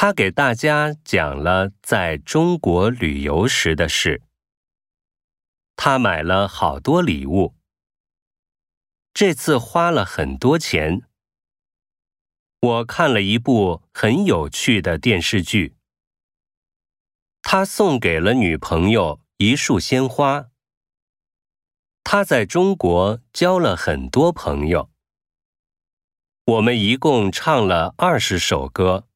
他给大家讲了在中国旅游时的事。他买了好多礼物。这次花了很多钱。我看了一部很有趣的电视剧。他送给了女朋友一束鲜花。他在中国交了很多朋友。我们一共唱了二十首歌。